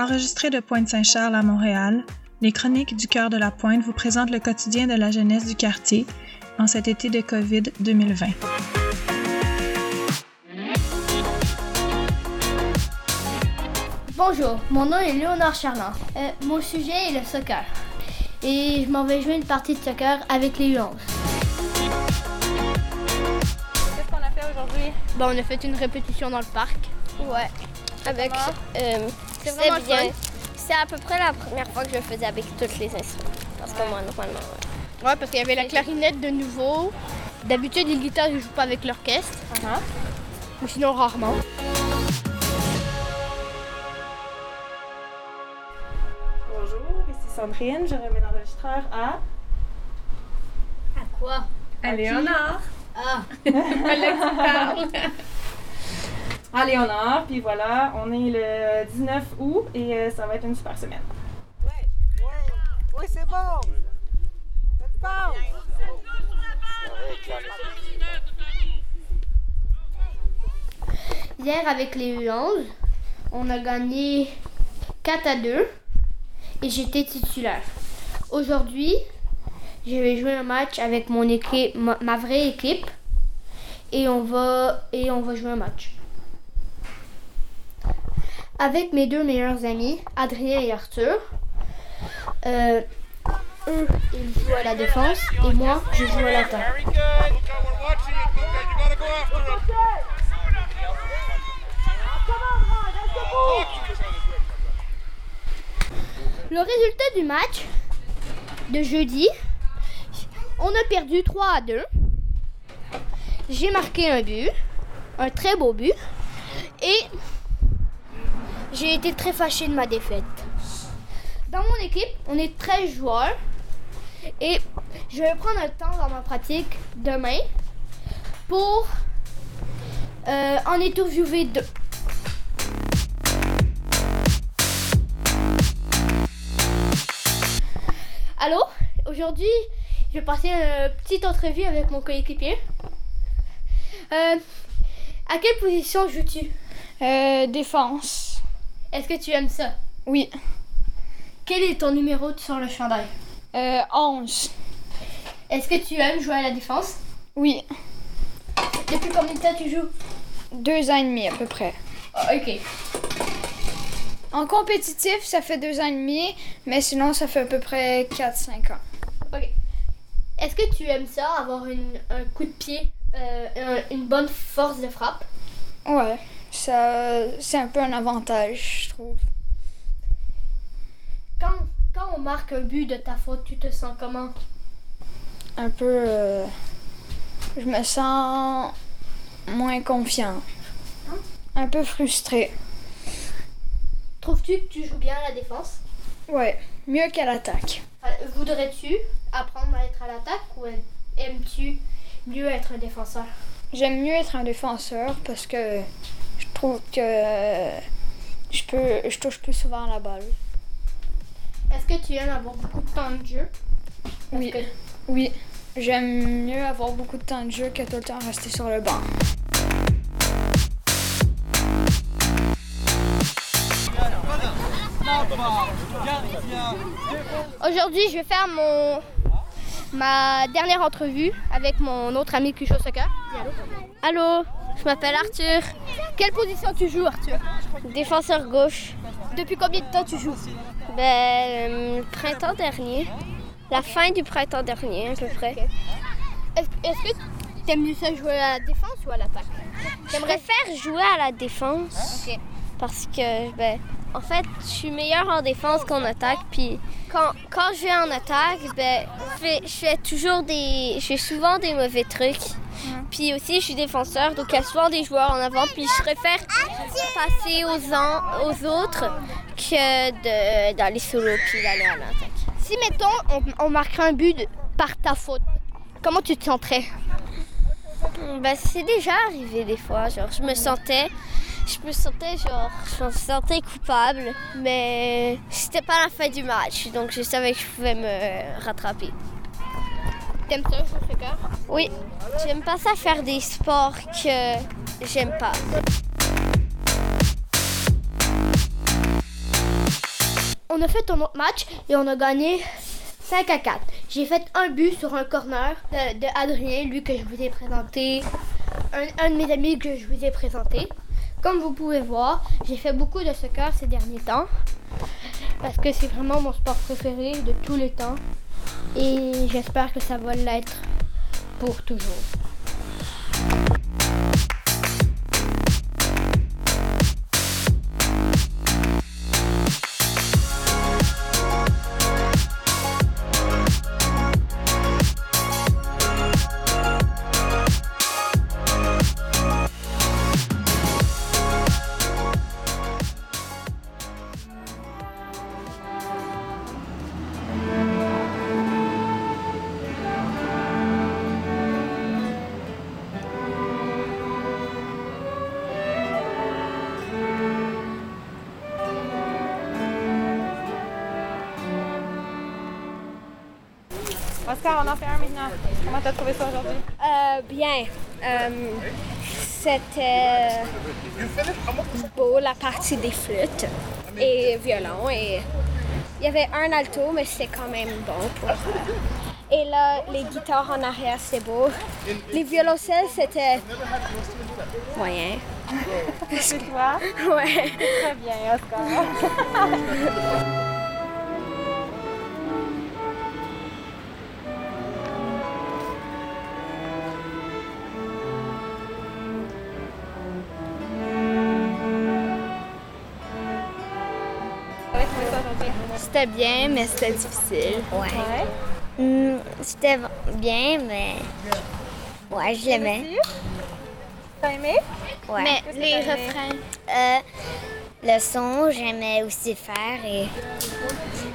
Enregistré de Pointe-Saint-Charles à Montréal, les chroniques du cœur de la Pointe vous présentent le quotidien de la jeunesse du quartier en cet été de COVID 2020. Bonjour, mon nom est Léonard Charland. Euh, mon sujet est le soccer. Et je m'en vais jouer une partie de soccer avec les U11. Qu'est-ce qu'on a fait aujourd'hui? Bon, on a fait une répétition dans le parc. Ouais. Avec. Euh, C'est vraiment le bien. fun. C'est à peu près la première fois que je le faisais avec tous les instruments. Parce que moi, normalement, ouais. Ouais, parce qu'il y avait la clarinette de nouveau. D'habitude, les guitares, ils jouent pas avec l'orchestre. Ou sinon, rarement. Bonjour, ici Sandrine. Je remets l'enregistreur à. À quoi? À Léonard. Ah, À Léonard. Puis voilà, on est le 19 août et euh, ça va être une super semaine. Oui, c'est bon. Faites pause. Hier, avec les U11, on a gagné 4 à 2 et j'étais titulaire. Aujourd'hui, je vais jouer un match avec mon équipe, ma, ma vraie équipe et on va et on va jouer un match. Avec mes deux meilleurs amis, Adrien et Arthur. Euh, eux, ils jouent à la défense et moi, je joue à l'attaque. Le résultat du match de jeudi, on a perdu 3 à 2. J'ai marqué un but, un très beau but, et j'ai été très fâché de ma défaite. Dans mon équipe, on est 13 joueurs, et je vais prendre un temps dans ma pratique demain pour euh, en interviewer deux. Allô? Aujourd'hui, je vais passer une petite entrevue avec mon coéquipier. Euh, à quelle position joues-tu? Euh, défense. Est-ce que tu aimes ça? Oui. Quel est ton numéro sur le chandail? Euh, 11. Est-ce que tu aimes jouer à la défense? Oui. Depuis combien de temps tu joues? Deux ans et demi à peu près. Ah, ok. En compétitif, ça fait deux ans et demi, mais sinon, ça fait à peu près 4-5 ans. Ok. Est-ce que tu aimes ça, avoir une- un coup de pied, euh, un- une bonne force de frappe? Ouais, ça, c'est un peu un avantage, je trouve. Quand, quand on marque un but de ta faute, tu te sens comment? Un peu. euh, je me sens moins confiant. Un peu frustré. Trouves-tu que tu joues bien à la défense? Ouais, mieux qu'à l'attaque. Euh, Voudrais-tu apprendre à être à l'attaque ou aimes-tu mieux être un défenseur? J'aime mieux être un défenseur parce que trouve que je peux, je touche plus souvent la balle. Est-ce que tu aimes avoir beaucoup de temps de jeu? Parce Oui. que- Oui, j'aime mieux avoir beaucoup de temps de jeu que tout le temps rester sur le banc. Aujourd'hui, je vais faire mon ma dernière entrevue avec mon autre ami qui joue au soccer. Allô, je m'appelle Arthur. Quelle position tu joues, Arthur? Défenseur gauche. Depuis combien de temps tu joues? Ben, euh, le printemps dernier. La fin du printemps dernier, à peu près. Est-ce est-ce que tu aimes mieux ça jouer à la défense ou à l'attaque? Je préfère jouer à la défense. Parce que, ben, en fait, je suis meilleure en défense qu'en attaque. Puis quand, quand je vais en attaque, ben, je fais, je fais toujours des. Je fais souvent des mauvais trucs. Puis aussi, je suis défenseur, donc il y a souvent des joueurs en avant. Puis je préfère passer aux, autres que d'aller solo puis d'aller en attaque. Si, mettons, on, on marquerait un but de- par ta faute, comment tu te sentirais? Ben, c'est déjà arrivé des fois. Genre, je me sentais. Je me sentais genre. Je me sentais coupable. Mais c'était pas la fin du match. Donc je savais que je pouvais me rattraper. T'aimes ça jouer au Oui. J'aime pas ça faire des sports que j'aime pas. on a fait un autre match et on a gagné 5 à 4. J'ai fait un but sur un corner de, Adrien, lui que je vous ai présenté, un, un de mes amis que je vous ai présenté. Comme vous pouvez voir, j'ai fait beaucoup de soccer ces derniers temps parce que c'est vraiment mon sport préféré de tous les temps et j'espère que ça va l'être pour toujours. Oscar, on en fait un maintenant. Comment t'as trouvé ça aujourd'hui? Euh, bien. Euh, C'était beau la partie des flûtes et violon. Et il y avait un alto, mais c'est quand même bon pour. Et là, les guitares en arrière, c'est beau. Les violoncelles, c'était moyen. C'est toi? Ouais. Très bien, Oscar. C'était bien, mais c'était difficile. Ouais. Ouais. Hmm, c'était bien, mais. Ouais, je l'aimais. T'as aimé? Ouais. Mais les refrains, Euh, le son, j'aimais aussi faire et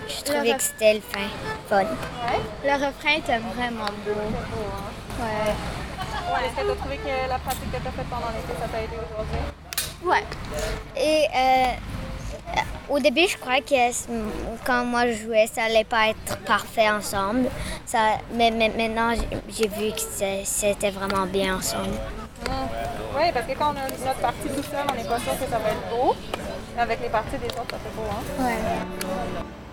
je trouvais que c'était le fin. Fun. le refrain était vraiment beau. Ouais. Ouais. Est-ce que t'as trouvé que la pratique que t'as faite pendant l'été, ça t'a aidé aujourd'hui? Ouais. Et euh, au début, je croyais que quand moi je jouais, ça allait pas être parfait ensemble. Ça, mais, mais maintenant, j'ai- vu que c'était vraiment bien ensemble. Oui, parce que quand on a notre partie tout seul, on n'est pas sûr que ça va être beau. Avec les parties des autres, ça fait beau, hein? Ouais.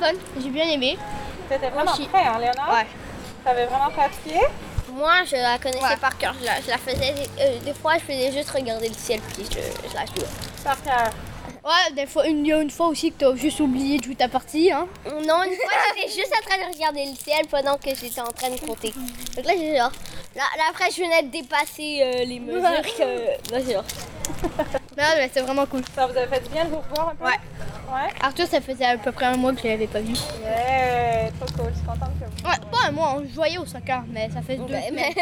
Le fun, j'ai bien aimé. T'étais vraiment Aussi. prêt, hein, Léonard? Ouais. T'avais vraiment pratiqué? Moi, je la connaissais Ouais. par cœur. Je la, je la faisais. euh, des fois, je faisais juste regarder le ciel puis je, je la jouais. Par cœur. Ouais, des fois, une, il y a une fois aussi que t'as juste oublié de jouer ta partie, hein. Non, une fois, j'étais juste en train de regarder le ciel pendant que j'étais en train de compter. Donc là, j'ai genre. Là, là, après, je venais de dépasser euh, les mesures que. J'ai genre. Non, mais c'est vraiment cool. Ça vous avait fait du bien de vous revoir un peu? Ouais. Ouais? Arthur, ça faisait à peu près un mois que je l'avais pas vu. Yeah! Trop cool, je suis contente que vous. Ouais, pas un mois, on voyait au soccer, mais ça fait deux Ben, semaines.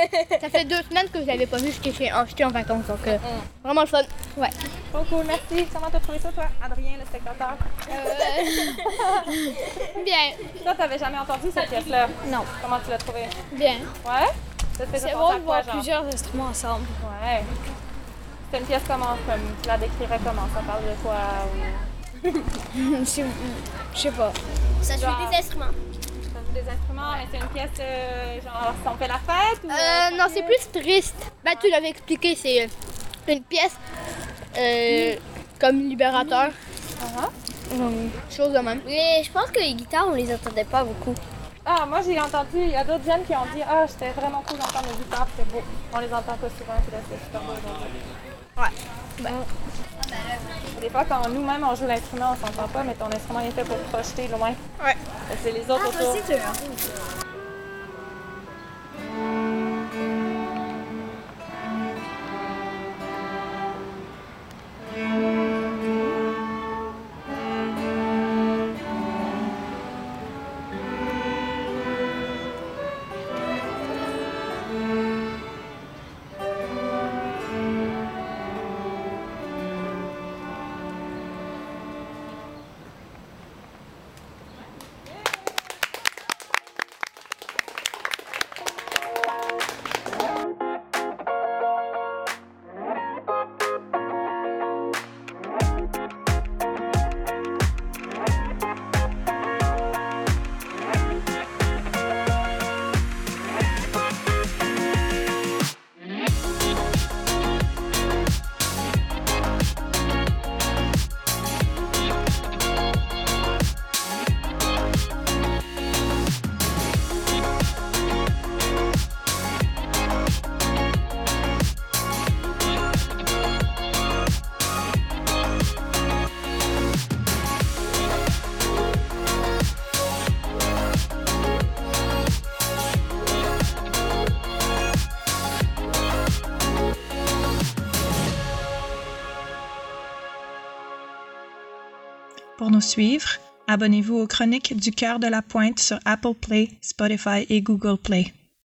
ça fait deux semaines que je l'avais pas vu, j'étais chez- j'étais en vacances, donc euh, vraiment le fun. Ouais. Trop cool, merci. Comment t'as trouvé ça, toi, Adrien, le spectateur? Bien, Toi, t'avais jamais entendu cette pièce-là? Non. Comment tu l'as trouvée? Bien. Ouais? Ça te faisait C'est bon de voir genre? plusieurs instruments ensemble. Ouais. C'est une pièce comment? Comme, tu la décrirais comment? Ça parle de quoi? ou- Je sais pas. Ça joue des instruments. Ça joue des instruments, mais c'est une pièce euh, genre si on fait la fête ou. Euh, non, c'est plus triste. Bah, tu l'avais expliqué, c'est euh, une pièce euh, comme libérateur. Hum, chose de même. Mais je pense que les guitares, on les entendait pas beaucoup. Ah, moi j'ai entendu, il y a d'autres jeunes qui ont dit Ah, c'était vraiment cool d'entendre les guitares, c'était beau. On les entend pas souvent, puis là c'est super beau aujourd'hui. Ouais. Des fois, quand nous-mêmes on joue l'instrument, on s'entend pas, mais ton instrument il est fait pour projeter loin. Ouais. C'est les autres autour. Nous suivre. Abonnez-vous aux chroniques du cœur de la pointe sur Apple Play, Spotify et Google Play.